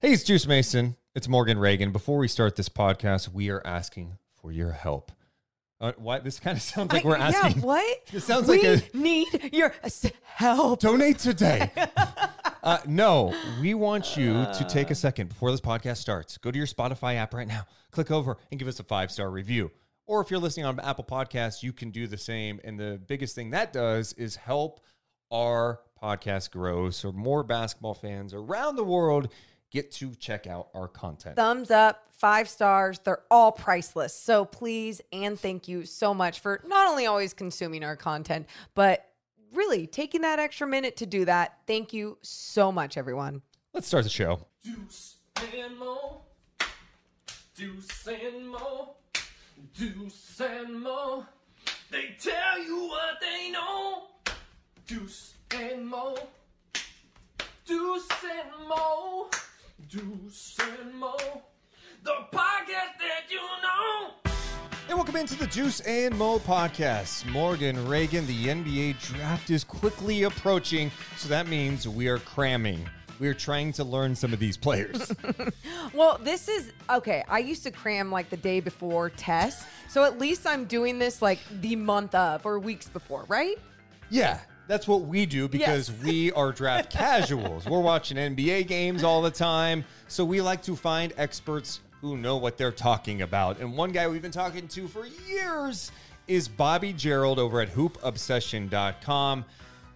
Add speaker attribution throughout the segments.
Speaker 1: Hey, it's Deuce Mason. It's Morgan Reagan. Before we start this podcast, we are asking for your help. Uh, why? This kind of sounds like
Speaker 2: I-
Speaker 1: we're asking?
Speaker 2: yeah, what?
Speaker 1: This sounds
Speaker 2: we
Speaker 1: like a
Speaker 2: need your help.
Speaker 1: donate today. uh, no, we want you to take a second before this podcast starts. Go to your Spotify app right now, click over, and give us a five star review. Or if you're listening on Apple Podcasts, you can do the same. And the biggest thing that does is help our podcast grow so more basketball fans around the world get to check out our content.
Speaker 2: Thumbs up, five stars. They're all priceless. So please and thank you so much for not only always consuming our content, but really taking that extra minute to do that. Thank you so much, everyone.
Speaker 1: Let's start the show.
Speaker 3: Deuce and Mo. Deuce and Mo. Deuce and Mo. They tell you what they know. Deuce and Mo. Deuce and Mo. Deuce and Mo. The podcast that you know.
Speaker 1: And welcome into the Deuce and Mo podcast. Morgan Reagan, the NBA draft is quickly approaching, so that means we are cramming. We are trying to learn some of these players.
Speaker 2: Well, this is okay. I used to cram like the day before tests. So at least I'm doing this like the month of or weeks before, right?
Speaker 1: yeah, that's what we do because
Speaker 2: Yes.
Speaker 1: we are draft casuals. We're watching NBA games all the time, so we like to find experts who know what they're talking about. And one guy we've been talking to for years is Bobby Gerould over at hoopobsession.com.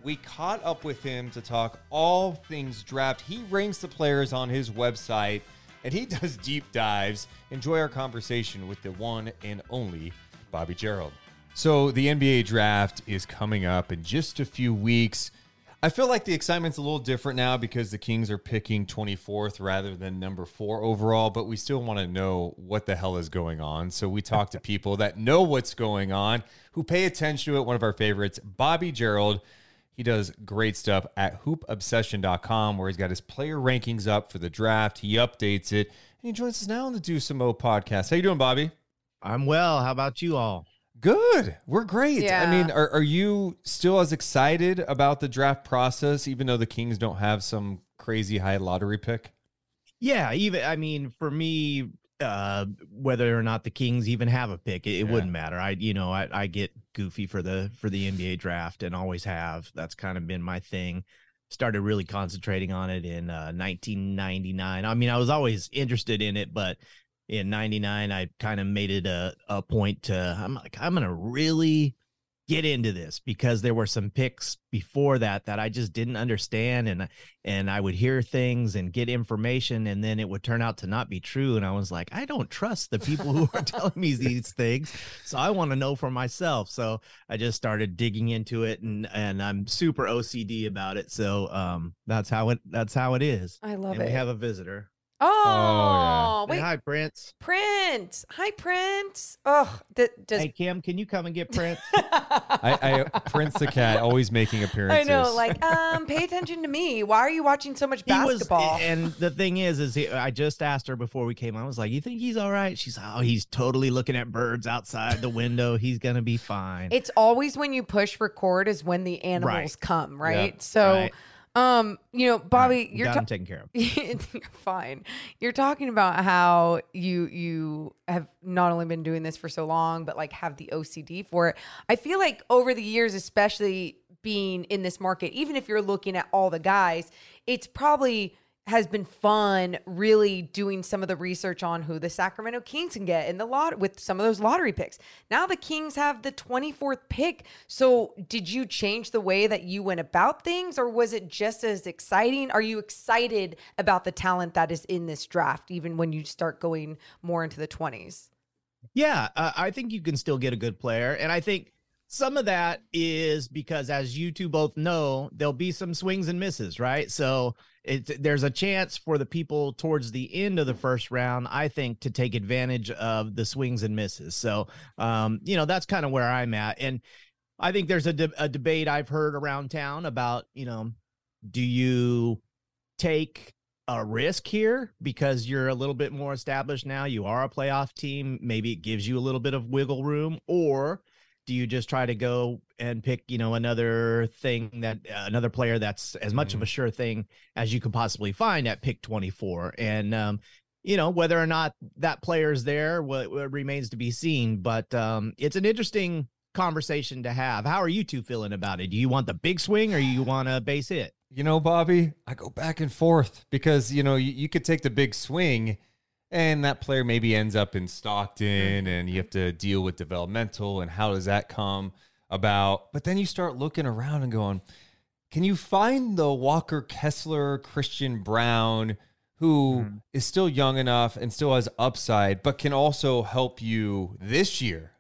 Speaker 1: We caught up with him to talk all things draft. He ranks the players on his website and he does deep dives. Enjoy our conversation with the one and only Bobby Gerould. So, the NBA draft is coming up in just a few weeks. I feel like the excitement's a little different now because the Kings are picking 24th rather than number four overall, but we still want to know what the hell is going on. So we talk to people that know what's going on, who pay attention to it. One of our favorites, Bobby Gerould. He does great stuff at hoopobsession.com where he's got his player rankings up for the draft. He updates it. And he joins us now on the Deuce and Mo podcast. How you doing, Bobby?
Speaker 4: I'm well. How about you all?
Speaker 1: Good. We're great.
Speaker 2: Yeah.
Speaker 1: I mean, are, are you still as excited about the draft process, even though the Kings don't have some crazy high lottery pick?
Speaker 4: Yeah, even I mean, for me, uh, whether or not the Kings even have a pick, it, it
Speaker 1: Yeah.
Speaker 4: wouldn't matter. I, you know, I, I get goofy for the for the NBA draft and always have. That's kind of been my thing. Started really concentrating on it in uh, 1999. I mean, I was always interested in it, but in 99 i kind of made it a, a point to i'm like i'm gonna really get into this because there were some picks before that that i just didn't understand and and i would hear things and get information and then it would turn out to not be true and i was like i don't trust the people who are telling me these things so i want to know for myself so i just started digging into it and and i'm super ocd about it so um that's how it that's how it is
Speaker 2: I love
Speaker 4: and
Speaker 2: it.
Speaker 4: we have a visitor
Speaker 2: oh,
Speaker 4: Say
Speaker 2: wait,
Speaker 4: hi prince
Speaker 2: Prince. Hi, Prince. Oh, th- does
Speaker 4: hey kim can you come and get prince
Speaker 1: I, I Prince the cat always making appearances.
Speaker 2: I know, like, um, pay attention to me. Why are you watching so much
Speaker 4: He was-
Speaker 2: basketball?
Speaker 4: and the thing is, is he, I just asked her before we came. on, I was like, "You think he's all right?" She's, like, "Oh, he's totally looking at birds outside the window. He's gonna be fine."
Speaker 2: it's always when you push record is when the animals
Speaker 4: Right.
Speaker 2: come, right? So,
Speaker 4: Right.
Speaker 2: Um, you know, Bobby,
Speaker 4: You
Speaker 2: you're ta-
Speaker 4: taken care of.
Speaker 2: you're fine. You're talking about how you you have not only been doing this for so long, but like have the OCD for it. I feel like over the years, especially being in this market, even if you're looking at all the guys, it's probably has been fun really doing some of the research on who the Sacramento Kings can get in the lot with some of those lottery picks. Now the Kings have the 24th pick. So did you change the way that you went about things or was it just as exciting? Are you excited about the talent that is in this draft even when you start going more into the 20s?
Speaker 4: Yeah, uh, I think you can still get a good player, and I think some of that is because, as you two both know, there'll be some swings and misses, right? So it, there's a chance for the people towards the end of the first round, I think, to take advantage of the swings and misses. So, um, you know, that's kind of where I'm at. And I think there's a, de- a debate I've heard around town about, you know, do you take a risk here because you're a little bit more established now? You are a playoff team. Maybe it gives you a little bit of wiggle room, or do you just try to go and pick, you know, another thing that uh, another player that's as much
Speaker 1: Mhm.
Speaker 4: of a sure thing as you could possibly find at pick 24? And, um, you know, whether or not that player's there what, remains to be seen. But um, it's an interesting conversation to have. How are you two feeling about it? Do you want the big swing or you want a base hit?
Speaker 1: You know, Bobby, I go back and forth because, you know, you, you could take the big swing and that player maybe ends up in Stockton and you have to deal with developmental and how does that come about. But then you start looking around and going, can you find the Walker Kessler, Christian Braun, who is still young enough and still has upside, but can also help you this year?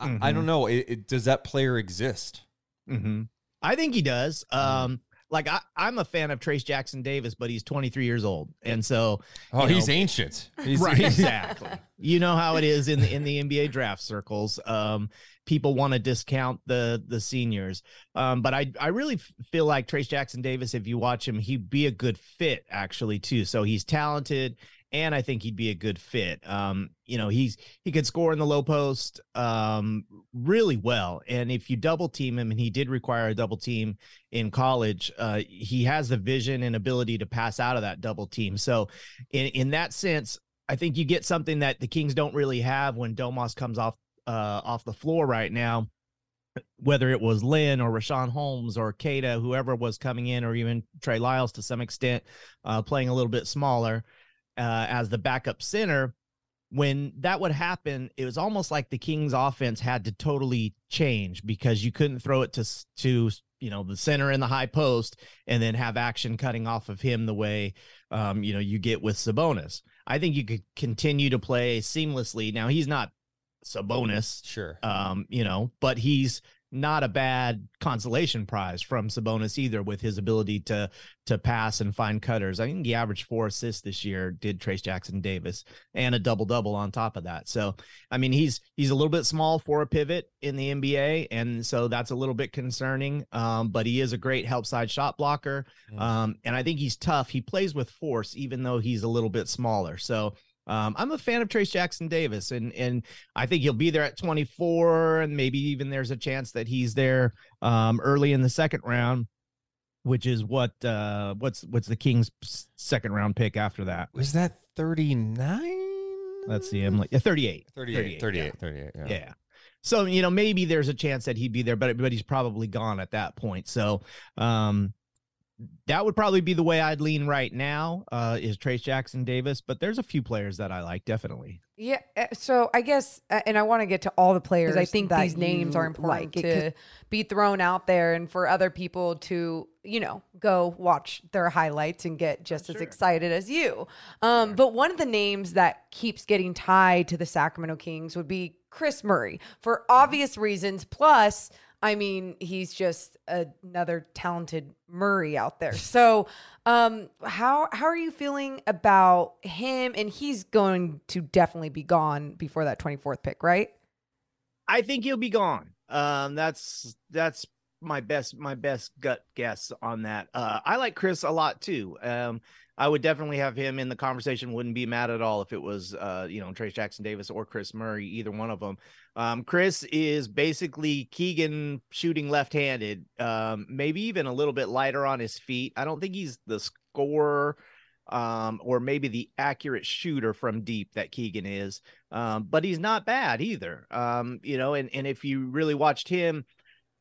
Speaker 1: I, I don't know. It, it, does that player exist?
Speaker 4: Mm-hmm. I think he does. Um, like I, I'm a fan of Trayce Jackson Davis, but he's 23 years old, and so
Speaker 1: Oh,
Speaker 4: you
Speaker 1: he's
Speaker 4: know,
Speaker 1: ancient. He's,
Speaker 4: right. exactly. You know how it is in the in the nba draft circles. Um people want to discount the the seniors. Um but i i really feel like trayce jackson davis if you watch him he'd be a good fit actually too. So he's talented and i think he'd be a good fit um you know he's he could score in the low post um really well and if you double team him and he did require a double team in college uh he has the vision and ability to pass out of that double team so in in that sense I think you get something that the Kings don't really have when Domas comes off uh, off the floor right now. Whether it was Len or Richaun Holmes or Kada, whoever was coming in, or even Trey Lyles to some extent, uh, playing a little bit smaller uh, as the backup center. When that would happen, it was almost like the Kings' offense had to totally change because you couldn't throw it to to you know the center in the high post and then have action cutting off of him the way um, you know you get with Sabonis. I think you could continue to play seamlessly. Now he's not Sabonis,
Speaker 1: Sure.
Speaker 4: um, you know, but he's not a bad consolation prize from Sabonis either with his ability to to pass and find cutters. I think he averaged four assists this year, did Trayce Jackson Davis, and a double double on top of that. So I mean he's he's a little bit small for a pivot in the NBA, and so that's a little bit concerning. Um, but he is a great help side shot blocker.
Speaker 1: Mm.
Speaker 4: Um, and I think he's tough. He plays with force, even though he's a little bit smaller. So um, I'm a fan of Trayce Jackson Davis, and and I think he'll be there at 24, and maybe even there's a chance that he's there um, early in the second round, which is what uh, what's what's the Kings' second round pick after that.
Speaker 1: Was that 39?
Speaker 4: Let's see, I'm like yeah, 38,
Speaker 1: 38, 38,
Speaker 4: yeah.
Speaker 1: 38. Yeah.
Speaker 4: Yeah. So, you know, maybe there's a chance that he'd be there, but but he's probably gone at that point. So, um that would probably be the way I'd lean right now, uh, is Trayce Jackson Davis, but there's a few players that I like definitely.
Speaker 2: Yeah. uh, So I guess, uh, and I want to get to all the players. I think
Speaker 5: that
Speaker 2: these names are important
Speaker 5: like.
Speaker 2: to be thrown out there, and for other people to, you know, go watch their highlights and get just as excited as you. Um, But one of the names that keeps getting tied to the Sacramento Kings would be Kris Murray for obvious reasons. Plus, I mean, he's just another talented Murray out there. So, um, how how are you feeling about him? And he's going to definitely be gone before that twenty fourth pick, right?
Speaker 4: I think he'll be gone. Um, that's that's my best my best gut guess on that. Uh, I like Kris a lot too. Um, I would definitely have him in the conversation. Wouldn't be mad at all if it was uh, you know, Trayce Jackson Davis or Kris Murray, either one of them. Um, Kris is basically Keegan shooting left-handed, um, maybe even a little bit lighter on his feet. I don't think he's the scorer um, or maybe the accurate shooter from deep that Keegan is. Um, but he's not bad either. Um, you know, and, and if you really watched him,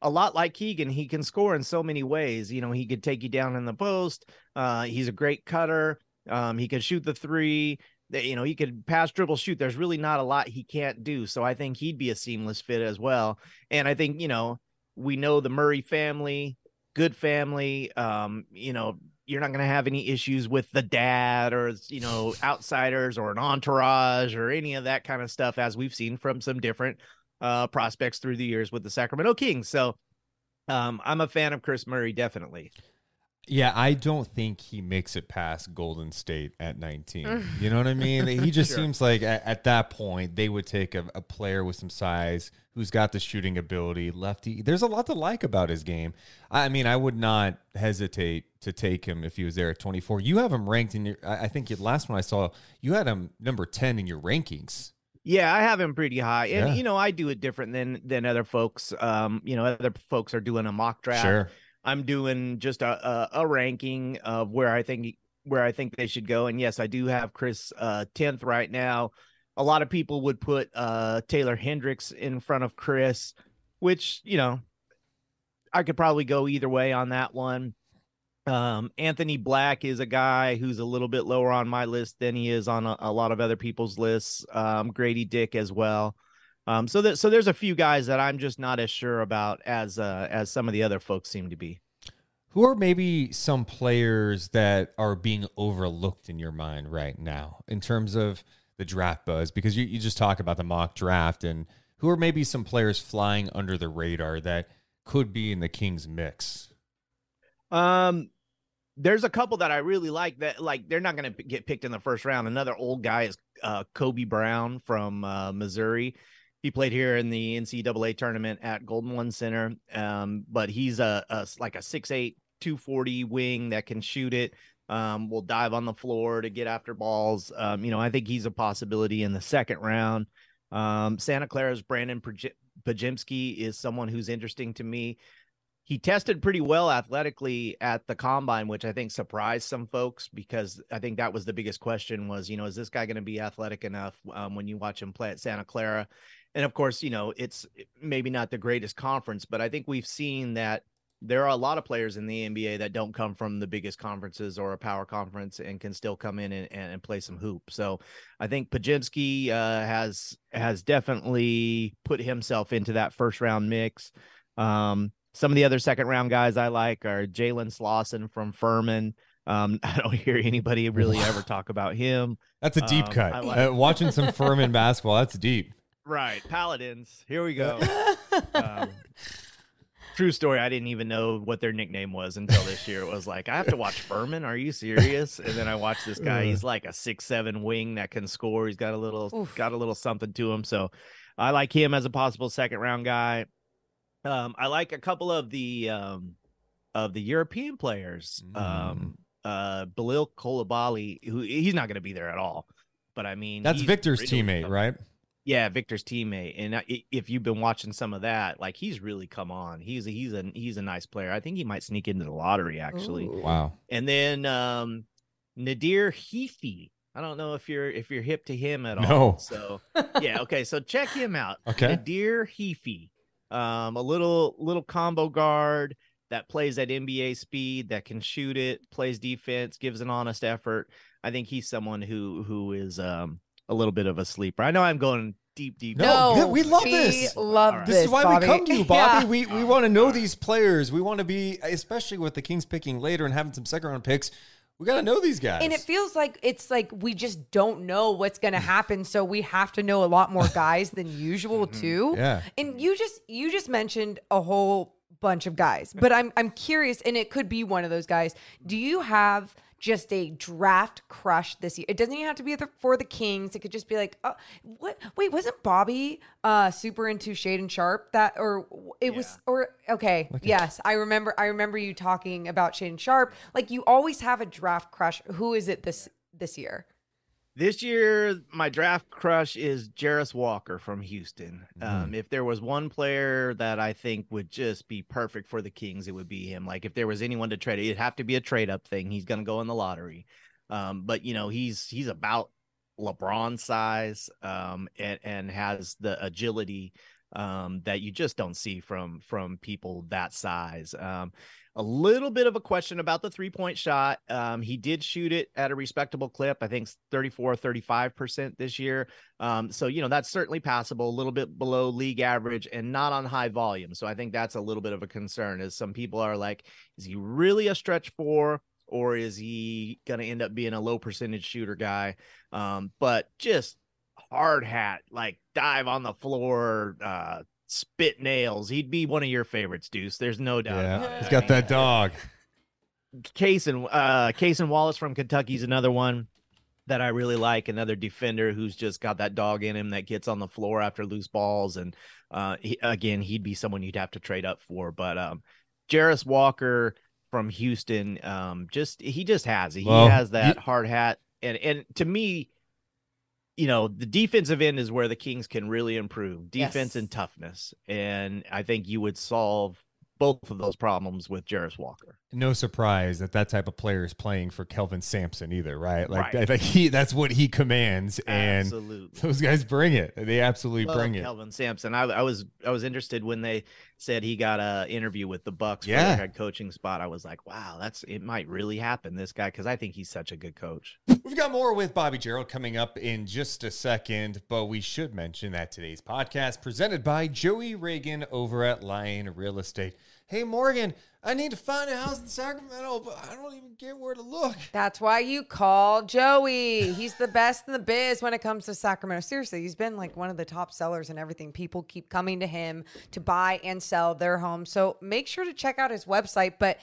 Speaker 4: a lot like Keegan, he can score in so many ways. You know, he could take you down in the post. Uh, he's a great cutter. Um, he can shoot the three. That, You know, he could pass, dribble, shoot. There's really not a lot he can't do. So I think he'd be a seamless fit as well. And I think, you know, we know the Murray family, good family. Um, you know, you're not going to have any issues with the dad or you know outsiders or an entourage or any of that kind of stuff as we've seen from some different uh, prospects through the years with the Sacramento Kings. So um, I'm a fan of Kris Murray, definitely.
Speaker 1: Yeah, I don't think he makes it past Golden State at 19. you know what I mean? He just
Speaker 4: Sure.
Speaker 1: seems like at, at that point they would take a, a player with some size who's got the shooting ability, lefty. There's a lot to like about his game. I mean, I would not hesitate to take him if he was there at 24. You have him ranked in your. I I think your last one I saw, you had him number 10 in your rankings.
Speaker 4: Yeah, I have him pretty high, and
Speaker 1: Yeah.
Speaker 4: you know I do it different than than other folks. Um, you know, other folks are doing a mock draft.
Speaker 1: Sure.
Speaker 4: I'm doing just a, a a ranking of where I think where I think they should go. And yes, I do have Kris uh 10th right now. A lot of people would put uh Taylor Hendricks in front of Kris, which, you know, I could probably go either way on that one. Um, Anthony Black is a guy who's a little bit lower on my list than he is on a, a lot of other people's lists. Um, Grady Dick as well. Um, so that so there's a few guys that I'm just not as sure about as uh, as some of the other folks seem to be.
Speaker 1: Who are maybe some players that are being overlooked in your mind right now in terms of the draft buzz? Because you, you just talk about the mock draft, and who are maybe some players flying under the radar that could be in the Kings mix?
Speaker 4: Um, there's a couple that I really like that like they're not going to get picked in the first round. Another old guy is uh, Kobe Brown from uh, Missouri. He played here in the NCAA tournament at Golden One Center. Um, but he's a, a like a 6'8", 240 wing that can shoot it. Um, will dive on the floor to get after balls. Um, you know, I think he's a possibility in the second round. Um, Santa Clara's Brandon Podziemski is someone who's interesting to me he tested pretty well athletically at the combine which i think surprised some folks because i think that was the biggest question was you know is this guy going to be athletic enough um, when you watch him play at santa clara and of course you know it's maybe not the greatest conference but i think we've seen that there are a lot of players in the nba that don't come from the biggest conferences or a power conference and can still come in and, and, and play some hoop so i think podziemski uh, has has definitely put himself into that first round mix um, some of the other second round guys I like are Jalen Slawson from Furman. Um, I don't hear anybody really ever talk about him.
Speaker 1: That's a deep
Speaker 4: Um,
Speaker 1: cut.
Speaker 4: Like-
Speaker 1: Uh, watching some Furman basketball, that's deep.
Speaker 4: Right, Paladins. Here we go. um, true story. I didn't even know what their nickname was until this year. It was like I have to watch Furman. Are you serious? And then I watched this guy. He's like a six seven wing that can score. He's got a little
Speaker 2: Oof.
Speaker 4: got a little something to him. So I like him as a possible second round guy. Um, I like a couple of the um of the European players. Um, uh, Bilal Coulibaly, who he's not going to be there at all. But I mean,
Speaker 1: That's Victor's teammate, right?
Speaker 4: Yeah, Victor's teammate. And I- i- if you've been watching some of that, like he's really come on. He's a, he's a he's a nice player. I think he might sneak into the lottery actually.
Speaker 2: Ooh.
Speaker 1: Wow.
Speaker 4: And then um Nadir Hifi. I don't know if you're if you're hip to him at all.
Speaker 1: No.
Speaker 4: So yeah, okay. So check him out.
Speaker 1: Okay.
Speaker 4: Nadir Hifi. Um, a little little combo guard that plays at NBA speed, that can shoot it, plays defense, gives an honest effort. I think he's someone who who is um a little bit of a sleeper. I know I'm going deep, deep.
Speaker 1: No,
Speaker 2: No,
Speaker 1: th- we love this.
Speaker 2: we
Speaker 1: this.
Speaker 2: Love
Speaker 4: All right.
Speaker 1: This,
Speaker 2: this.
Speaker 1: is why
Speaker 2: Bobby.
Speaker 1: we come to you, Bobby.
Speaker 2: Yeah.
Speaker 1: We we want to know these players. We want to be, especially with the Kings picking later and having some second round picks. We got to know these guys.
Speaker 2: And it feels like it's like we just don't know what's going to happen, so we have to know a lot more guys than usual mm-hmm. too.
Speaker 1: Yeah.
Speaker 2: And you just you just mentioned a whole bunch of guys, but I'm I'm curious, and it could be one of those guys. Do you have just a draft crush this year? It doesn't even have to be for the Kings. It could just be like, oh, what? Wait, wasn't Bobby uh super into Shaedon Sharpe that, or it was, or okay, yes, I remember. I remember you talking about Shaedon Sharpe. Like you always have a draft crush. Who is it this this year?
Speaker 4: This year, my draft crush is Jarace Walker from Houston. Um, if there was one player that I think would just be perfect for the Kings, it would be him. Like if there was anyone to trade, it'd have to be a trade up thing. He's going to go in the lottery. Um, but you know, he's he's about LeBron size, um, and and has the agility um, that you just don't see from from people that size. Um, a little bit of a question about the three point shot. Um, he did shoot it at a respectable clip, I think 34, 35% this year. Um, so, you know, that's certainly passable, a little bit below league average and not on high volume. So I think that's a little bit of a concern as some people are like, is he really a stretch four? Or is he going to end up being a low percentage shooter guy? Um, but just hard hat, like dive on the floor, uh, spit nails. He'd be one of your favorites, Deuce. There's no doubt.
Speaker 1: Yeah,
Speaker 4: it.
Speaker 1: he's got that dog.
Speaker 4: Cason uh Cason Wallace from Kentucky's another one that I really like. Another defender who's just got that dog in him that gets on the floor after loose balls. And uh he, again, he'd be someone you'd have to trade up for. But um Jarace Walker from Houston, um, just he just has it. He
Speaker 1: Well,
Speaker 4: has that
Speaker 1: you-
Speaker 4: hard hat. And and to me, you know, the defensive end is where the Kings can really improve defense
Speaker 2: Yes.
Speaker 4: and toughness. And I think you would solve both of those problems with Jarace Walker.
Speaker 1: No surprise that that type of player is playing for Kelvin Sampson either, right? Like
Speaker 4: Right.
Speaker 1: I think he that's what he commands, and
Speaker 4: Absolutely.
Speaker 1: those guys bring it. They absolutely
Speaker 4: Love
Speaker 1: bring it.
Speaker 4: Kelvin Sampson. I, I was I was interested when they said he got a interview with the Bucks for
Speaker 1: Yeah.
Speaker 4: their head coaching spot. I was like, wow, that's it might really happen. This guy because I think he's such a good coach.
Speaker 1: We've got more with Bobby Gerould coming up in just a second, but we should mention that today's podcast presented by Joey Reagan over at Lyon Real Estate. Hey Morgan, I need to find a house in Sacramento, but I don't even get where to look.
Speaker 2: That's why you call Joey. He's the best in the biz when it comes to Sacramento. Seriously, he's been like one of the top sellers and everything. People keep coming to him to buy and sell their homes. So make sure to check out his website. But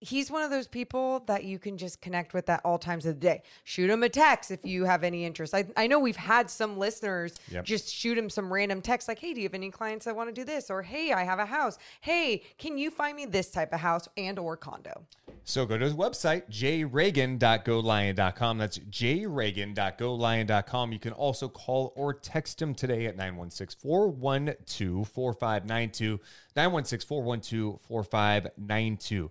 Speaker 2: he's one of those people that you can just connect with at all times of the day. Shoot him a text if you have any interest. I, I know we've had some listeners
Speaker 1: Yep.
Speaker 2: just shoot him some random text like, hey, do you have any clients that want to do this? Or hey, I have a house. Hey, can you find me this type of house and or condo?
Speaker 1: So go to his website, jreagan.golyon.com. That's jreagan.golyon.com. You can also call or text him today at 916 412 4592. 916 412 4592.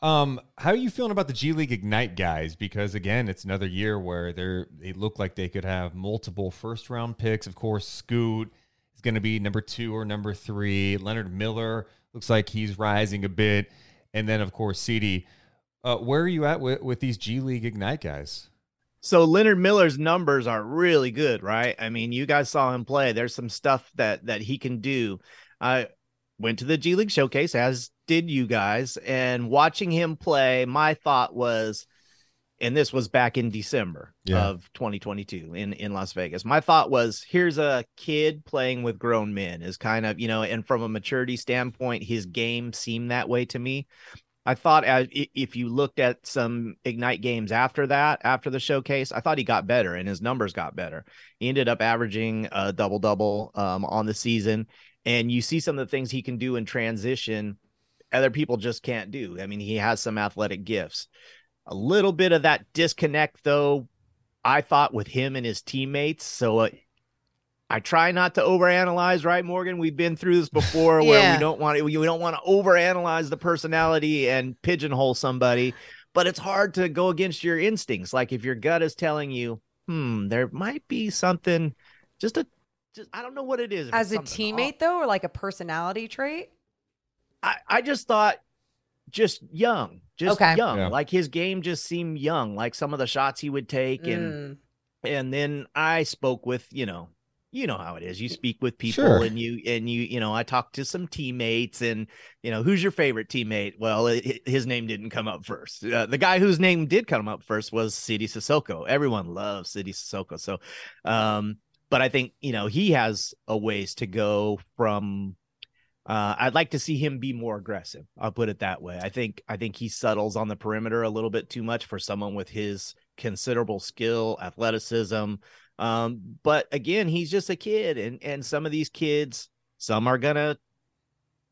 Speaker 1: Um, how are you feeling about the G League Ignite guys? Because again, it's another year where they're they look like they could have multiple first round picks. Of course, Scoot is going to be number two or number three. Leonard Miller looks like he's rising a bit, and then of course Sidy. Uh, where are you at with, with these G League Ignite guys?
Speaker 4: So Leonard Miller's numbers are really good, right? I mean, you guys saw him play. There's some stuff that that he can do. I went to the G League showcase, as did you guys, and watching him play, my thought was, and this was back in December
Speaker 1: Yeah.
Speaker 4: of 2022 in in Las Vegas. My thought was, here's a kid playing with grown men, is kind of you know, and from a maturity standpoint, his game seemed that way to me. I thought as if you looked at some Ignite games after that, after the showcase, I thought he got better and his numbers got better. He ended up averaging a double double um, on the season, and you see some of the things he can do in transition, other people just can't do. I mean, he has some athletic gifts. A little bit of that disconnect, though, I thought with him and his teammates. So. Uh, I try not to overanalyze, right, Morgan? We've been through this before where we don't want to, we don't want to overanalyze the personality and pigeonhole somebody, but it's hard to go against your instincts. Like if your gut is telling you, hmm, there might be something, just a, just I don't know what it is.
Speaker 2: As a teammate,
Speaker 4: off.
Speaker 2: though, or like a personality trait?
Speaker 4: I, I just thought just young, just
Speaker 2: Okay.
Speaker 4: young.
Speaker 1: Yeah.
Speaker 4: Like his game just seemed young, like some of the shots he would take. And
Speaker 2: Mm.
Speaker 4: and then I spoke with, you know, you know how it is. You speak with people
Speaker 1: Sure.
Speaker 4: and you and you, you know, I talked to some teammates and, you know, who's your favorite teammate? Well, it, his name didn't come up first. Uh, the guy whose name did come up first was Sidy Cissoko. Everyone loves Sidy Cissoko. So, um, but I think, you know, he has a ways to go from uh, I'd like to see him be more aggressive. I'll put it that way. I think I think he settles on the perimeter a little bit too much for someone with his considerable skill, athleticism. Um, but again, he's just a kid, and and some of these kids, some are gonna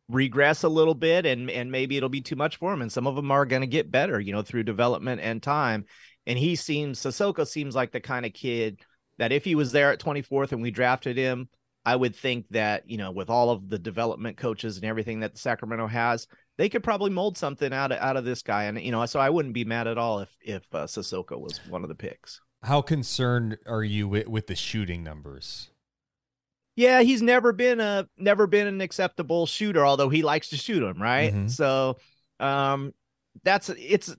Speaker 4: regress a little bit, and and maybe it'll be too much for him, and some of them are gonna get better, you know, through development and time. And he seems Cissoko seems like the kind of kid that if he was there at 24th and we drafted him, I would think that, you know, with all of the development coaches and everything that Sacramento has, they could probably mold something out of out of this guy, and you know, so I wouldn't be mad at all if if uh, Cissoko was one of the picks.
Speaker 1: How concerned are you with, with the shooting numbers?
Speaker 4: Yeah, he's never been a never been an acceptable shooter, although he likes to shoot them, right?
Speaker 1: Mhm.
Speaker 4: So, um, that's it's.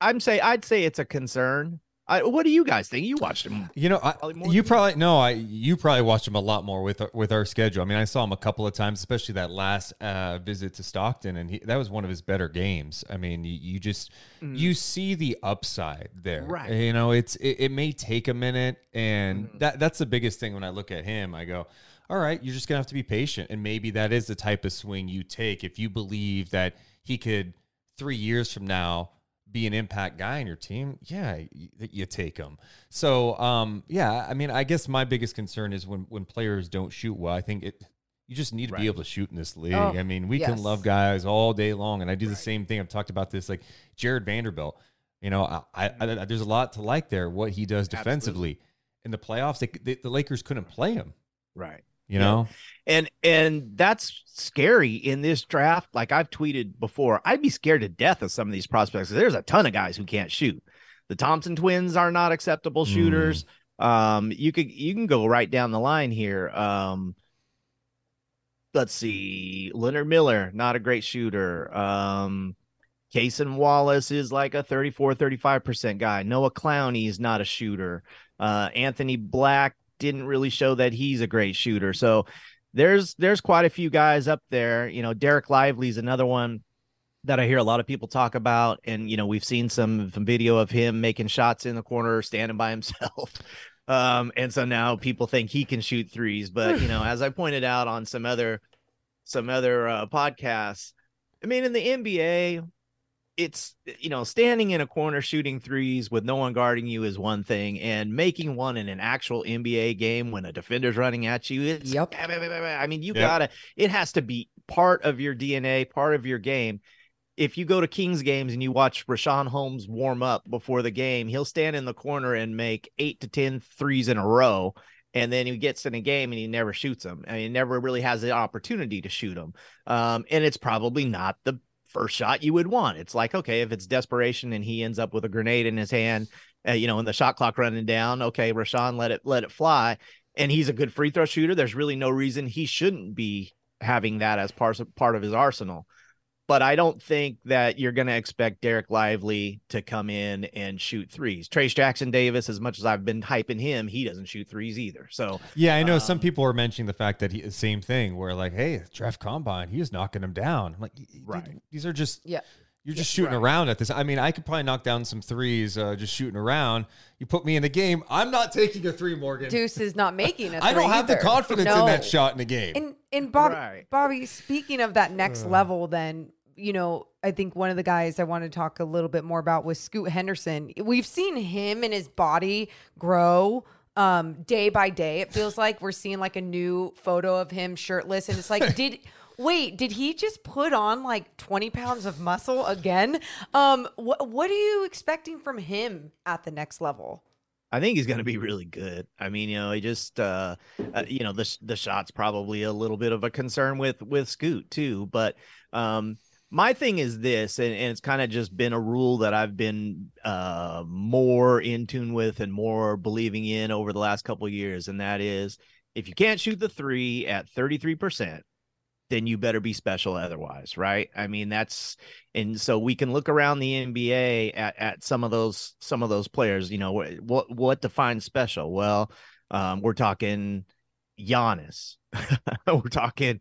Speaker 4: I'm say I'd say it's a concern. I, what do you guys think? You watched him.
Speaker 1: You know, I,
Speaker 4: Probably
Speaker 1: you probably no, I you probably watched him a lot more with with our schedule. I mean, I saw him a couple of times, especially that last uh, visit to Stockton, and he, that was one of his better games. I mean, you, you just you see the upside there,
Speaker 4: Mm. Right.
Speaker 1: You know, it's it, it may take a minute, and
Speaker 4: Mm-hmm.
Speaker 1: that that's the biggest thing when I look at him. I go, all right, you're just gonna have to be patient, and maybe that is the type of swing you take if you believe that he could three years from now be an impact guy in your team, yeah, you, you take him. So, um, yeah, I mean, I guess my biggest concern is when when players don't shoot well. I think it you just need to
Speaker 4: Right.
Speaker 1: be able to shoot in this league.
Speaker 2: Oh,
Speaker 1: I mean, we
Speaker 2: yes.
Speaker 1: can love guys all day long, and I do the same thing. I've talked about this, like Jarred Vanderbilt. You know, I, I, I there's a lot to like there. What he does defensively in the playoffs, they, they, the Lakers couldn't play him.
Speaker 4: Right.
Speaker 1: You
Speaker 4: Yeah.
Speaker 1: know,
Speaker 4: and and that's scary in this draft like i've tweeted before i'd be scared to death of some of these prospects there's a ton of guys who can't shoot the thompson twins are not acceptable
Speaker 1: Mm.
Speaker 4: shooters um you could you can go right down the line here um let's see leonard miller not a great shooter um Cason Wallace is like a 34, 35% guy. Noah Clowney is not a shooter. Uh, Anthony Black didn't really show that he's a great shooter. So there's there's quite a few guys up there. You know, Dereck Lively's another one that I hear a lot of people talk about. And, you know, we've seen some, some video of him making shots in the corner, standing by himself. Um, and so now people think he can shoot threes. But, you know, as I pointed out on some other some other uh, podcasts, I mean, in the NBA, it's you know standing in a corner shooting threes with no one guarding you is one thing and making one in an actual nba game when a defender's running at you it's
Speaker 2: Yep.
Speaker 4: i mean you
Speaker 1: Yep.
Speaker 4: gotta it has to be part of your dna part of your game if you go to kings games and you watch richaun holmes warm up before the game he'll stand in the corner and make eight to ten threes in a row and then he gets in a game and he never shoots them. I mean, he never really has the opportunity to shoot them. Um, and it's probably not the first shot you would want. It's like, okay, if it's desperation and he ends up with a grenade in his hand, uh, you know, and the shot clock running down, okay, Richaun, let it let it fly. And he's a good free throw shooter. There's really no reason he shouldn't be having that as part of part of his arsenal. But I don't think that you're going to expect Dereck Lively to come in and shoot threes. Trayce Jackson Davis, as much as I've been hyping him, he doesn't shoot threes either. So
Speaker 1: yeah, I know some
Speaker 4: Um,
Speaker 1: people are mentioning the fact that he same thing where like, hey, draft combine, he was knocking him down. I'm like, y- y-
Speaker 4: Right.
Speaker 1: These are just
Speaker 2: Yeah.
Speaker 1: You're just shooting
Speaker 4: right.
Speaker 1: around at this. I mean, I could probably knock down some threes uh, just shooting around. You put me in the game, I'm not taking a three, Morgan.
Speaker 2: Deuce is not making it.
Speaker 1: I don't have the confidence in that shot in the game.
Speaker 2: And and Bobby,
Speaker 4: Right.
Speaker 2: Bobby, speaking of that next level, then you know, I think one of the guys I want to talk a little bit more about was Scoot Henderson. We've seen him and his body grow um day by day. It feels like we're seeing like a new photo of him shirtless, and it's like, did wait, did he just put on like 20 pounds of muscle again? Um, what what are you expecting from him at the next level?
Speaker 4: I think he's going to be really good. I mean, you know, he just, uh, uh, you know, the the shot's probably a little bit of a concern with with Scoot too. But um, my thing is this, and, and it's kind of just been a rule that I've been uh, more in tune with and more believing in over the last couple years, and that is, if you can't shoot the three at thirty three percent, then you better be special otherwise, right? I mean, that's and so we can look around the NBA at, at some of those some of those players. You know, what what, defines special? Well, um, we're talking Giannis, we're talking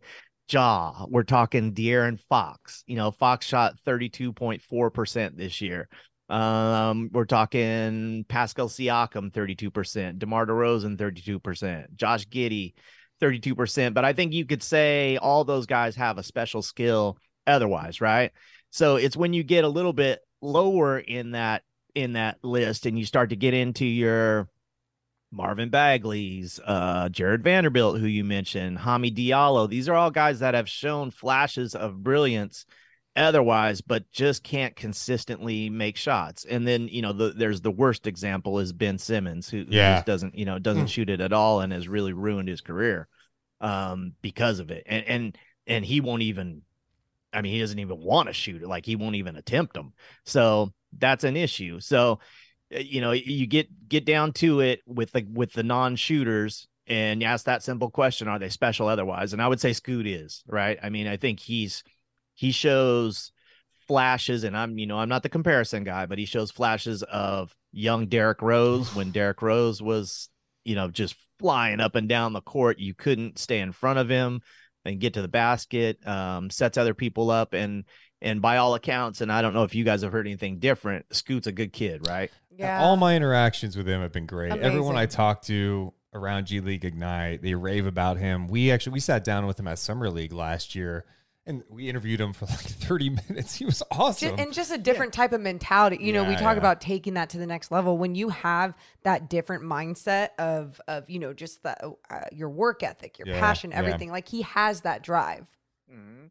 Speaker 4: Ja, we're talking De'Aaron Fox. You know, Fox shot thirty two point four percent this year. Um, we're talking Pascal Siakam, 32%, DeMar DeRozan, 32%, Josh Giddey, 32%. But I think you could say all those guys have a special skill otherwise, right? So it's when you get a little bit lower in that in that list and you start to get into your Marvin Bagley's, uh, Jarred Vanderbilt, who you mentioned, Hami Diallo. These are all guys that have shown flashes of brilliance otherwise, but just can't consistently make shots. And then, you know, the, there's the worst example is Ben Simmons, who, who
Speaker 1: Yeah.
Speaker 4: just doesn't, you know, doesn't shoot it at all and has really ruined his career um, because of it. And, and, and he won't even I mean, he doesn't even want to shoot it. Like he won't even attempt them. So that's an issue. So, uh, you know, you get get down to it with the with the non-shooters and you ask that simple question: Are they special otherwise? And I would say Scoot is right. I mean, I think he's he shows flashes, and I'm you know I'm not the comparison guy, but he shows flashes of young Derrick Rose when Derrick Rose was you know just flying up and down the court. You couldn't stay in front of him and get to the basket. Um, sets other people up, and and by all accounts, and I don't know if you guys have heard anything different. Scoot's a good kid, right?
Speaker 2: Yeah.
Speaker 1: All my interactions with him have been great. Everyone I
Speaker 2: Amazing.
Speaker 1: talk to around G League Ignite, they rave about him. We actually we sat down with him at Summer League last year and we interviewed him for like 30 minutes. He was
Speaker 2: Ju-
Speaker 1: awesome.
Speaker 2: and just a different type of mentality. You know, we talk
Speaker 1: yeah.
Speaker 2: about taking that to the next level. When you have that different mindset of of you know just the uh, your work ethic, your
Speaker 1: Yeah,
Speaker 2: passion,
Speaker 1: yeah.
Speaker 2: everything. Like he has that drive.
Speaker 4: Mhm.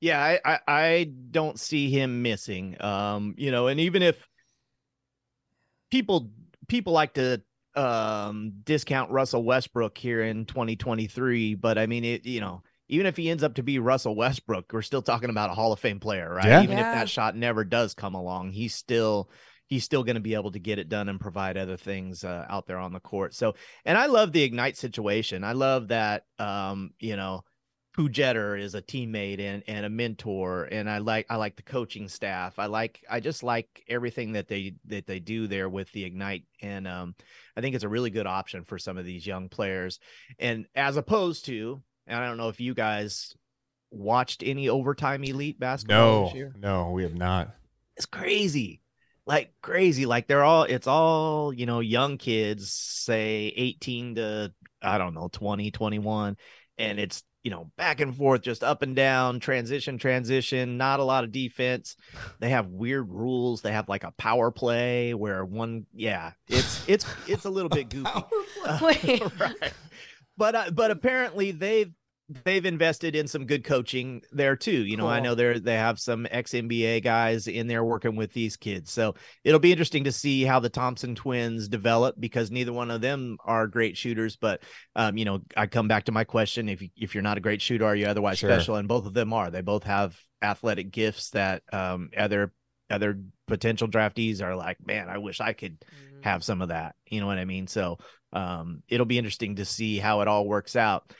Speaker 4: Yeah, I, I I don't see him missing. Um, you know, and even if people people like to um discount Russell Westbrook here in 2023, but I mean it, you know, even if he ends up to be Russell Westbrook, we're still talking about a Hall of Fame player, right?
Speaker 1: Yeah.
Speaker 4: Even if that shot never does come along, he's still he's still going to be able to get it done and provide other things uh, out there on the court. So, and I love the ignite situation. I love that um, you know, Pooh Jeter is a teammate and and a mentor, and I like I like the coaching staff. I like I just like everything that they that they do there with the ignite, and um, I think it's a really good option for some of these young players. And as opposed to, and I don't know if you guys watched any overtime elite basketball
Speaker 1: no,
Speaker 4: this year.
Speaker 1: no, we have not.
Speaker 4: It's crazy. Like crazy. Like they're all it's all, you know, young kids, say 18 to I don't know, 20, 21, and it's you know, back and forth, just up and down, transition, transition, not a lot of defense. They have weird rules. They have like a power play where one, yeah, it's it's it's a little bit goofy. Uh, right. But uh, but apparently they've they've invested in some good coaching there too. You know, I know they're they have some ex NBA guys in there working with these kids. So it'll be interesting to see how the Thompson twins develop because neither one of them are great shooters. But um, you know, I come back to my question: if you, if you're not a great shooter, are you otherwise
Speaker 1: Sure.
Speaker 4: special? And both of them are. They both have athletic gifts that um other other potential draftees are like, man, I wish I could have some of that. You know what I mean? So um, it'll be interesting to see how it all works out.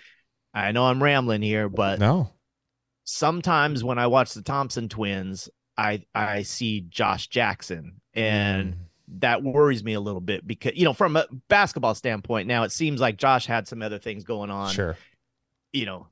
Speaker 4: I know I'm rambling here, but
Speaker 1: No.
Speaker 4: sometimes when I watch the Thompson twins, I I see Josh Jackson, and
Speaker 1: Mm.
Speaker 4: that worries me a little bit because you know from a basketball standpoint, now it seems like Josh had some other things going on,
Speaker 1: Sure.
Speaker 4: you know,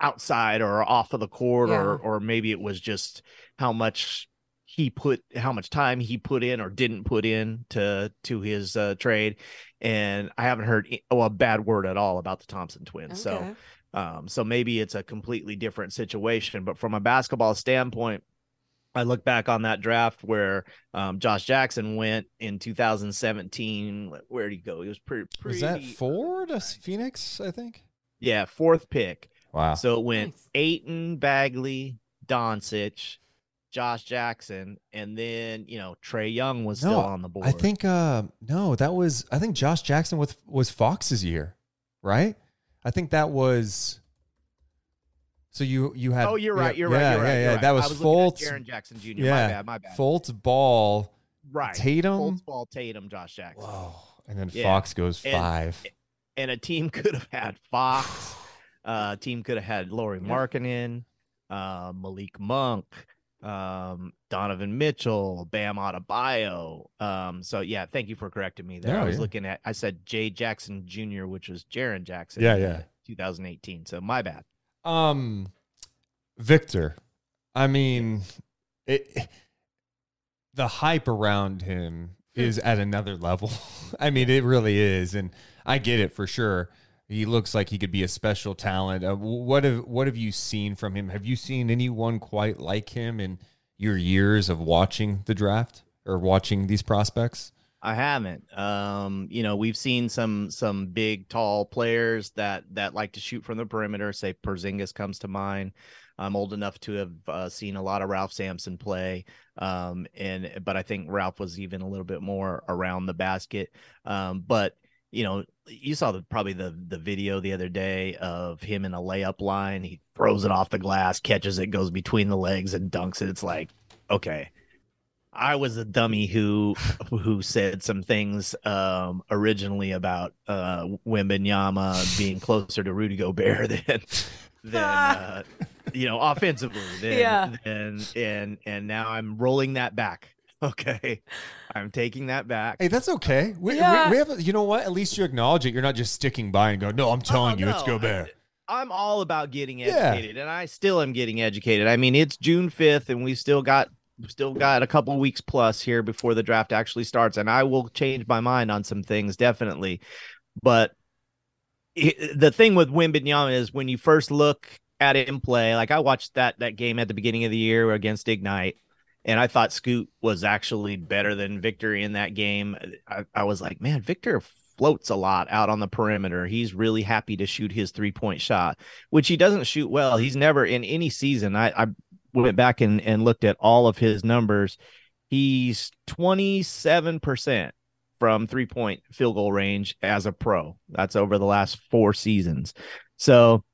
Speaker 4: outside or off of the court, or or maybe it was just how much he put how much time he put in or didn't put in to to his uh, trade and i haven't heard i- oh, a bad word at all about the thompson twins so um so maybe it's a completely different situation but from a basketball standpoint I look back on that draft where um, Josh Jackson went in 2017. Where did he go? He was pretty.
Speaker 1: Was that
Speaker 4: pretty-
Speaker 1: four to Phoenix, I think?
Speaker 4: Yeah, fourth pick.
Speaker 1: Wow.
Speaker 4: So it went
Speaker 2: Nice.
Speaker 4: Ayton, Bagley, Doncic, Josh Jackson, and then you know Trae Young was still on the board.
Speaker 1: I think uh no, that was I think Josh Jackson with was Fox's year, right? I think that was so you you had
Speaker 4: Oh, you're right. You're right.
Speaker 1: yeah,
Speaker 4: You're right.
Speaker 1: Yeah,
Speaker 4: you're
Speaker 1: yeah.
Speaker 4: right.
Speaker 1: That was,
Speaker 4: I was
Speaker 1: Fultz.
Speaker 4: Jaren Jackson Jr.
Speaker 1: Yeah.
Speaker 4: My bad. My bad.
Speaker 1: Fultz Ball,
Speaker 4: right.
Speaker 1: Tatum.
Speaker 4: Fultz, Ball, Tatum, Josh Jackson.
Speaker 1: Whoa. And then
Speaker 4: Yeah.
Speaker 1: Fox goes five.
Speaker 4: and a team could have had Fox. uh, team could have had Lauri Markkanen, uh, Malik Monk, um, Donovan Mitchell, Bam Adebayo. Um, so yeah, thank you for correcting me there.
Speaker 1: No,
Speaker 4: I was
Speaker 1: yeah.
Speaker 4: looking at I said Jay Jackson Jr., which was Jaren Jackson.
Speaker 1: Yeah, yeah.
Speaker 4: uh, 2018. So my bad.
Speaker 1: Um, Victor, I mean, it, the hype around him is at another level. I mean, it really is, and I get it for sure. He looks like he could be a special talent. Uh, what have what have you seen from him? Have you seen anyone quite like him in your years of watching the draft or watching these prospects?
Speaker 4: I haven't. Um, you know, we've seen some some big, tall players that that like to shoot from the perimeter. Say Porzingis comes to mind. I'm old enough to have uh, seen a lot of Ralph Sampson play, um, and but I think Ralph was even a little bit more around the basket. Um, but you know, you saw the probably the the video the other day of him in a layup line. He throws it off the glass, catches it, goes between the legs, and dunks it. It's like, okay, I was a dummy who who said some things um, originally about uh, Wembanyama being closer to Rudy Gobert than than uh, you know offensively. Than,
Speaker 2: Yeah.
Speaker 4: and and and now I'm rolling that back. Okay, I'm taking that back.
Speaker 1: Hey, that's okay. We, we-
Speaker 2: Yeah.
Speaker 1: we, have, a, you know what? At least you acknowledge it. You're not just sticking by and go, no, I'm oh, telling
Speaker 4: Oh,
Speaker 1: you, it's
Speaker 4: no,
Speaker 1: Gobert.
Speaker 4: I, I'm all about getting
Speaker 1: Yeah.
Speaker 4: educated, and I still am getting educated. I mean, it's June 5th, and we still got still got a couple weeks plus here before the draft actually starts, and I will change my mind on some things definitely. But i the thing with Wembanyama is when you first look at him play, like I watched that that game at the beginning of the year against Ignite. And I thought Scoot was actually better than Victor in that game. I, I was like, man, Victor floats a lot out on the perimeter. He's really happy to shoot his three point shot, which he doesn't shoot well. He's never in any season. I, I went back and, and looked at all of his numbers. He's 27% from three point field goal range as a pro. That's over the last four seasons. So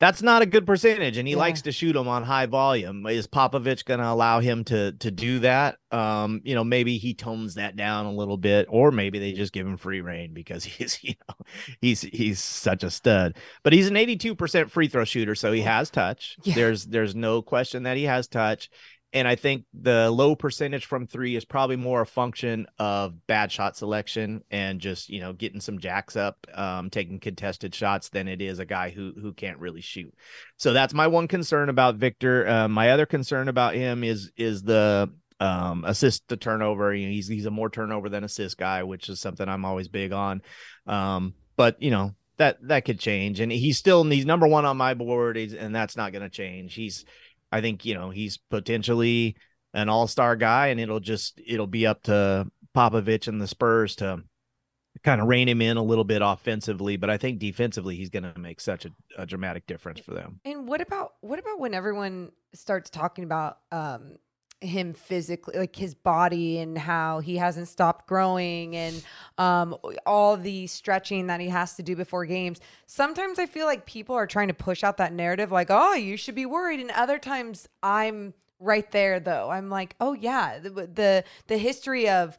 Speaker 4: that's not a good percentage, and he
Speaker 2: Yeah.
Speaker 4: likes to shoot them on high volume. Is Popovich going to allow him to to do that? Um, you know, maybe he tones that down a little bit, or maybe they just give him free reign because he's you know he's he's such a stud. But he's an eighty two percent free throw shooter, so he has touch.
Speaker 2: Yeah.
Speaker 4: There's there's no question that he has touch. And I think the low percentage from three is probably more a function of bad shot selection and just you know getting some jacks up, um, taking contested shots than it is a guy who who can't really shoot. So that's my one concern about Victor. Uh, my other concern about him is is the um, assist to turnover. You know, he's he's a more turnover than assist guy, which is something I'm always big on. Um, but you know that that could change, and he's still he's number one on my board, and that's not going to change. He's I think you know he's potentially an all-star guy, and it'll just it'll be up to Popovich and the Spurs to kind of rein him in a little bit offensively. But I think defensively, he's going to make such a, a dramatic difference for them.
Speaker 2: And what about what about when everyone starts talking about um him physically like his body and how he hasn't stopped growing and um all the stretching that he has to do before games. Sometimes I feel like people are trying to push out that narrative like, "Oh, you should be worried." And other times I'm right there though. I'm like, "Oh yeah, the the, the history of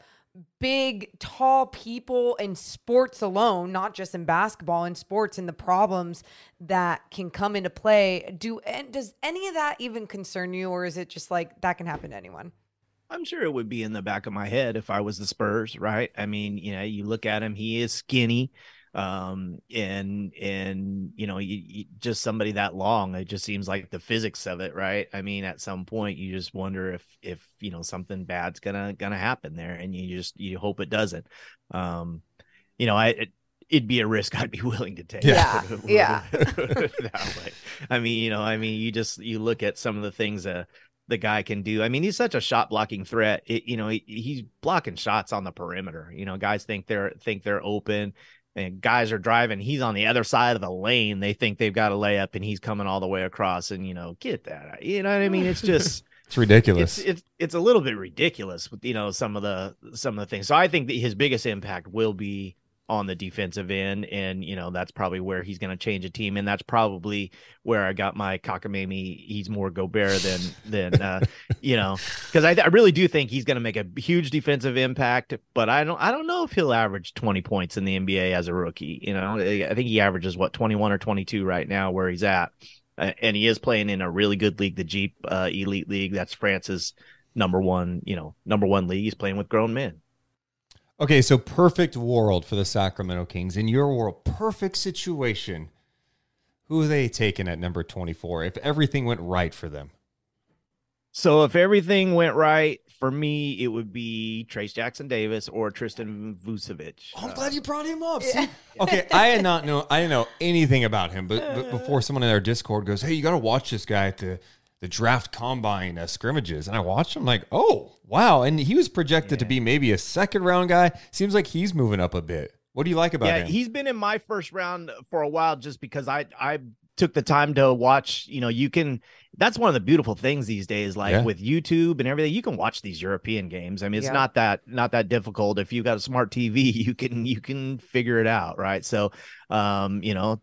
Speaker 2: big, tall people in sports alone, not just in basketball, in sports, and the problems that can come into play. Do and does any of that even concern you, or is it just like that can happen to anyone?
Speaker 4: I'm sure it would be in the back of my head if I was the Spurs, right? I mean, you know, you look at him, he is skinny. Um, and, and, you know, you, you, just somebody that long, it just seems like the physics of it, right? I mean, at some point you just wonder if, if, you know, something bad's gonna, gonna happen there and you just, you hope it doesn't. Um, you know, I, it, it'd be a risk I'd be willing to take.
Speaker 2: Yeah, yeah.
Speaker 4: that way. I mean, you know, I mean, you just, you look at some of the things, uh, the guy can do. I mean, he's such a shot blocking threat. It, you know, he, he's blocking shots on the perimeter. You know, guys think they're think they're open, and guys are driving. He's on the other side of the lane. They think they've got a layup, and he's coming all the way across. And you know, get that. You know what I mean? It's just
Speaker 1: It's ridiculous.
Speaker 4: it's it's it's a little bit ridiculous with you know some of the some of the things. So I think that his biggest impact will be on the defensive end, and you know that's probably where he's going to change a team, and that's probably where I got my cockamamie. He's more Gobert than than uh, you know because I, I really do think he's going to make a huge defensive impact, but I don't I don't know if he'll average twenty points in the NBA as a rookie. You know, I think he averages what twenty one or twenty two right now where he's at. And he is playing in a really good league, the Jeep uh, Elite League. That's France's number one, you know, number one league. He's playing with grown men.
Speaker 1: Okay, so perfect world for the Sacramento Kings. In your world, perfect situation. Who are they taking at number 24 if everything went right for them?
Speaker 4: So if everything went right for me, it would be Trayce Jackson Davis or Tristan Vukcevic.
Speaker 1: Oh, I'm glad you brought him up. See? okay, I had not know I didn't know anything about him, but, but uh. before someone in our Discord goes, "Hey, you got to watch this guy at the the draft combine uh, scrimmages," and I watched him like, "Oh, wow!" And he was projected to be maybe a second round guy. Seems like he's moving up a bit. What do you like about
Speaker 4: yeah,
Speaker 1: him?
Speaker 4: he's been in my first round for a while just because I I took the time to watch, you know, you can that's one of the beautiful things these days like
Speaker 1: Yeah.
Speaker 4: with YouTube and everything you can watch these European games. I mean, it's
Speaker 2: Yeah.
Speaker 4: not that not that difficult if you've got a smart TV, you can you can figure it out, right? So, um, you know,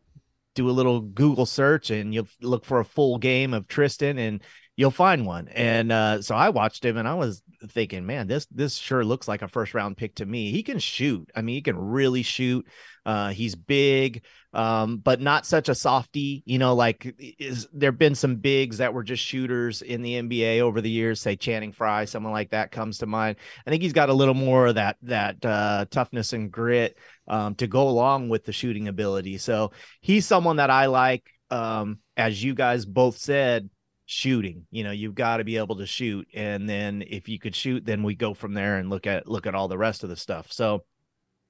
Speaker 4: do a little Google search and you'll look for a full game of Tristan and you'll find one. And uh, so I watched him and I was thinking, man, this this sure looks like a first round pick to me. He can shoot. I mean, he can really shoot. Uh, he's big, um, but not such a softy. You know, like is there been some bigs that were just shooters in the NBA over the years? Say Channing Frye, someone like that comes to mind. I think he's got a little more of that that uh, toughness and grit um, to go along with the shooting ability. So he's someone that I like. Um, as you guys both said, shooting. You know, you've got to be able to shoot, and then if you could shoot, then we go from there and look at look at all the rest of the stuff. So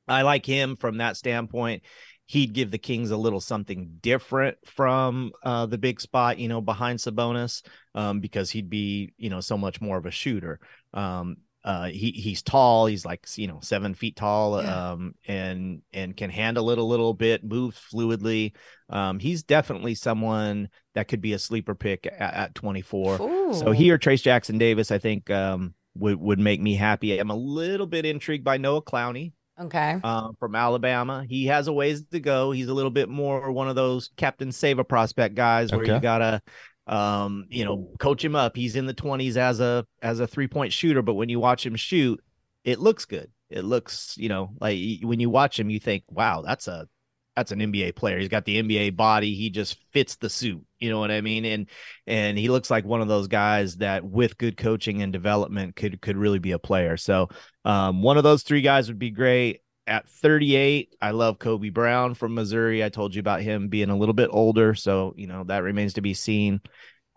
Speaker 4: I like him from that standpoint. He'd give the Kings a little something different from uh, the big spot, you know, behind Sabonis, um, because he'd be, you know, so much more of a shooter. Um, uh, he he's tall. He's like you know seven feet tall,
Speaker 2: Yeah.
Speaker 4: um, and and can handle it a little bit, moves fluidly. Um, he's definitely someone that could be a sleeper pick at, at 24. So
Speaker 2: Ooh.
Speaker 4: he or Trayce Jackson Davis, I think, um, would would make me happy. I'm a little bit intrigued by Noah Clowney
Speaker 2: Okay.
Speaker 4: um, from Alabama. He has a ways to go. He's a little bit more one of those Captain Save a prospect guys where
Speaker 1: Okay.
Speaker 4: you gotta, um, you know, coach him up. He's in the 20s as a as a three point shooter, but when you watch him shoot, it looks good. It looks, you know, like when you watch him, you think, wow, that's a that's an NBA player. He's got the NBA body. He just fits the suit. You know what I mean? And and he looks like one of those guys that with good coaching and development could could really be a player. So um, one of those three guys would be great. At 38, I love Kobe Brown from Missouri. I told you about him being a little bit older, so you know that remains to be seen.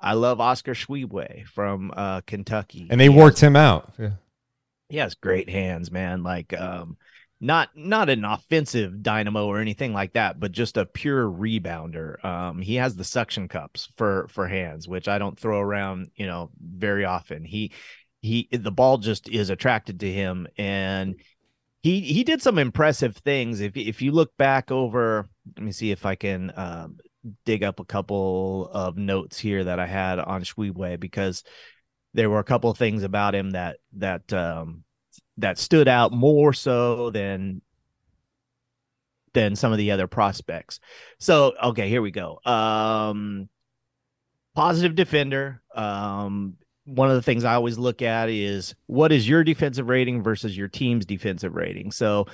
Speaker 4: I love Oscar Tshiebwe from uh, Kentucky,
Speaker 1: And they
Speaker 4: He
Speaker 1: worked
Speaker 4: has-
Speaker 1: him out. Yeah.
Speaker 4: he has great hands, man. Like um not not an offensive dynamo or anything like that, but just a pure rebounder. Um he has the suction cups for for hands, which I don't throw around, you know, very often. He he the ball just is attracted to him and he he did some impressive things. If if you look back over, let me see if I can um dig up a couple of notes here that I had on Tshiebwe because there were a couple of things about him that that um that stood out more so than than some of the other prospects. So, okay, here we go. Um positive defender. Um one of the things I always look at is what is your defensive rating versus your team's defensive rating. So,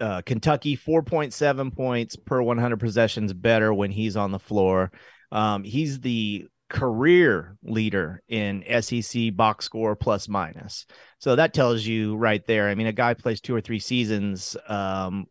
Speaker 4: uh, Kentucky 4.7 points per 100 possessions better when he's on the floor. Um, he's the career leader in SEC box score plus minus. So that tells you right there. I mean, a guy plays two or three seasons um,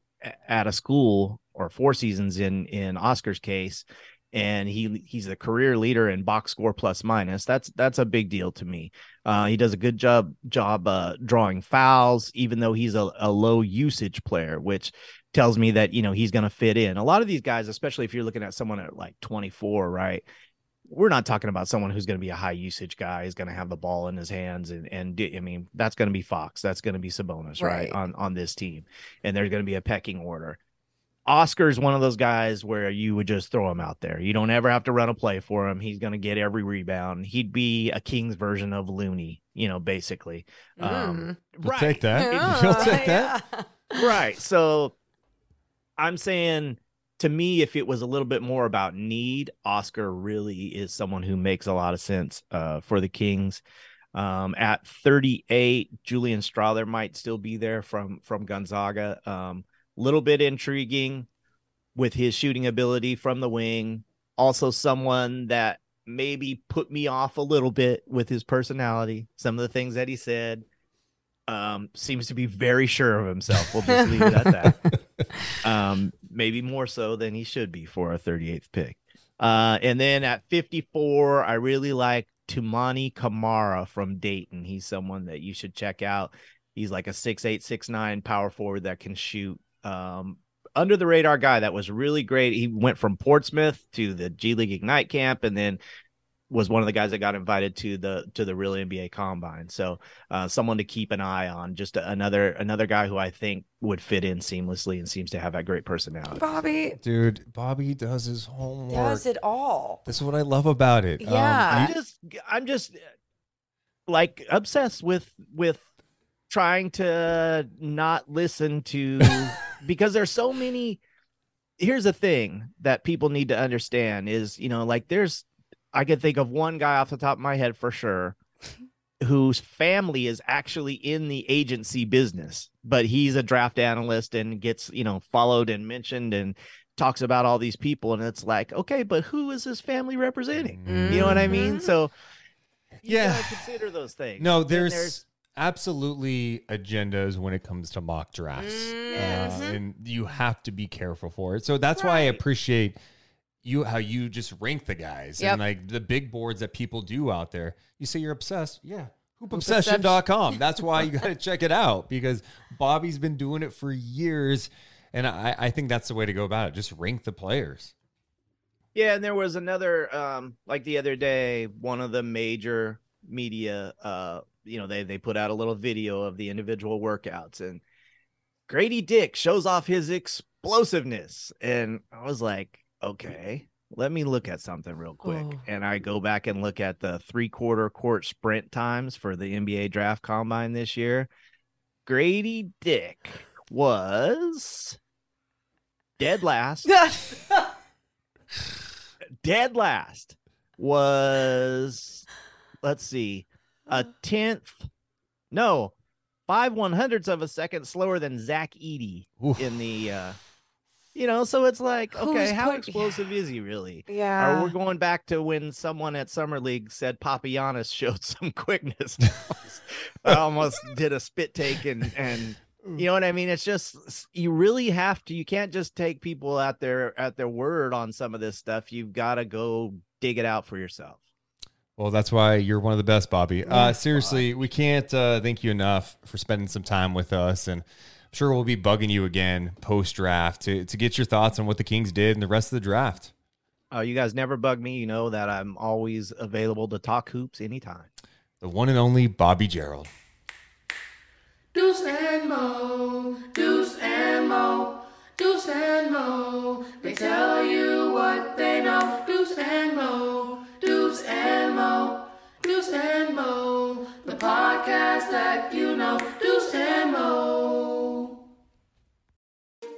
Speaker 4: at a school or four seasons in in Oscar's case, and he he's the career leader in box score plus minus. That's that's a big deal to me. Uh, he does a good job job uh, drawing fouls, even though he's a, a low usage player, which tells me that you know he's going to fit in. A lot of these guys, especially if you're looking at someone at like 24, right? We're not talking about someone who's going to be a high usage guy, is going to have the ball in his hands, and and I mean that's going to be Fox, that's going to be Sabonis, right,
Speaker 2: Right.
Speaker 4: on on this team, and there's going to be a pecking order. Oscar's one of those guys where you would just throw him out there. You don't ever have to run a play for him. He's going to get every rebound. He'd be a King's version of Looney, you know, basically. Um,
Speaker 1: You'll
Speaker 4: right.
Speaker 1: take that.
Speaker 2: Yeah,
Speaker 1: You'll take that.
Speaker 2: yeah.
Speaker 4: right. So I'm saying to me, if it was a little bit more about need, Oscar really is someone who makes a lot of sense uh, for the Kings. Um, at 38, Julian Strawther might still be there from from Gonzaga. Um, little bit intriguing with his shooting ability from the wing. Also, someone that maybe put me off a little bit with his personality. Some of the things that he said um, seems to be very sure of himself. We'll just leave it at that. Um, maybe more so than he should be for a 38th pick. Uh, and then at 54, I really like Toumani Camara from Dayton. He's someone that you should check out. He's like a six eight, six nine power forward that can shoot. Um, under the radar guy that was really great. He went from Portsmouth to the G League Ignite camp and then was one of the guys that got invited to the to the real NBA combine. So uh, someone to keep an eye on. Just another another guy who I think would fit in seamlessly and seems to have that great personality.
Speaker 2: Bobby
Speaker 1: Dude, Bobby does his homework.
Speaker 2: does it all.
Speaker 1: This is what I love about it. Um,
Speaker 2: Yeah.
Speaker 4: I'm just I'm just like obsessed with with trying to not listen to because there's so many here's the thing that people need to understand is you know like there's I can think of one guy off the top of my head for sure whose family is actually in the agency business but he's a draft analyst and gets you know followed and mentioned and talks about all these people and it's like okay but who is his family representing you know what i mean
Speaker 2: Mhm.
Speaker 4: so you
Speaker 1: Yeah.
Speaker 4: consider those things
Speaker 1: No,
Speaker 4: Then
Speaker 1: there's, absolutely agendas when it comes to mock drafts.
Speaker 2: Mhm.
Speaker 1: Uh, and you have to be careful for it. So that's why I appreciate you how you just rank the guys
Speaker 2: Yep.
Speaker 1: and like the big boards that people do out there. You say you're obsessed. Yeah.
Speaker 2: Hoopobsession.
Speaker 1: Hoopobsession.com. That's why you got to check it out because Bobby's been doing it for years. And I, I think that's the way to go about it. Just rank the players.
Speaker 4: Yeah, and there was another um like the other day, one of the major media uh you know, they they put out a little video of the individual workouts and Grady Dick shows off his explosiveness and I was like, okay, let me look at something real quick.
Speaker 2: Oh.
Speaker 4: And I go back and look at the three-quarter court sprint times for the NBA draft combine this year. Grady Dick was dead last dead last was let's see a tenth no five one hundredths of a second slower than zach Edey
Speaker 1: Oof.
Speaker 4: in the uh you know so it's like okay
Speaker 2: Who's
Speaker 4: how
Speaker 2: put-
Speaker 4: explosive is he really
Speaker 2: yeah.
Speaker 4: or we're going back to when someone at summer league said papagiannis showed some quickness i almost did a spit take and and you know what I mean? It's just you really have to. You can't just take people at their at their word on some of this stuff. You've got to go dig it out for yourself.
Speaker 1: Well, that's why you're one of the best, Bobby. Uh, seriously, we can't uh, thank you enough for spending some time with us, and I'm sure we'll be bugging you again post draft to to get your thoughts on what the Kings did and the rest of the draft.
Speaker 4: Oh, you guys never bug me. You know that I'm always available to talk hoops anytime.
Speaker 1: The one and only Bobby Gerould.
Speaker 3: Deuce and Mo, Deuce and Mo, Deuce and Mo. They tell you what they know. Deuce and Mo, Deuce and Mo, Deuce and Mo. The podcast that you know. Deuce and Mo.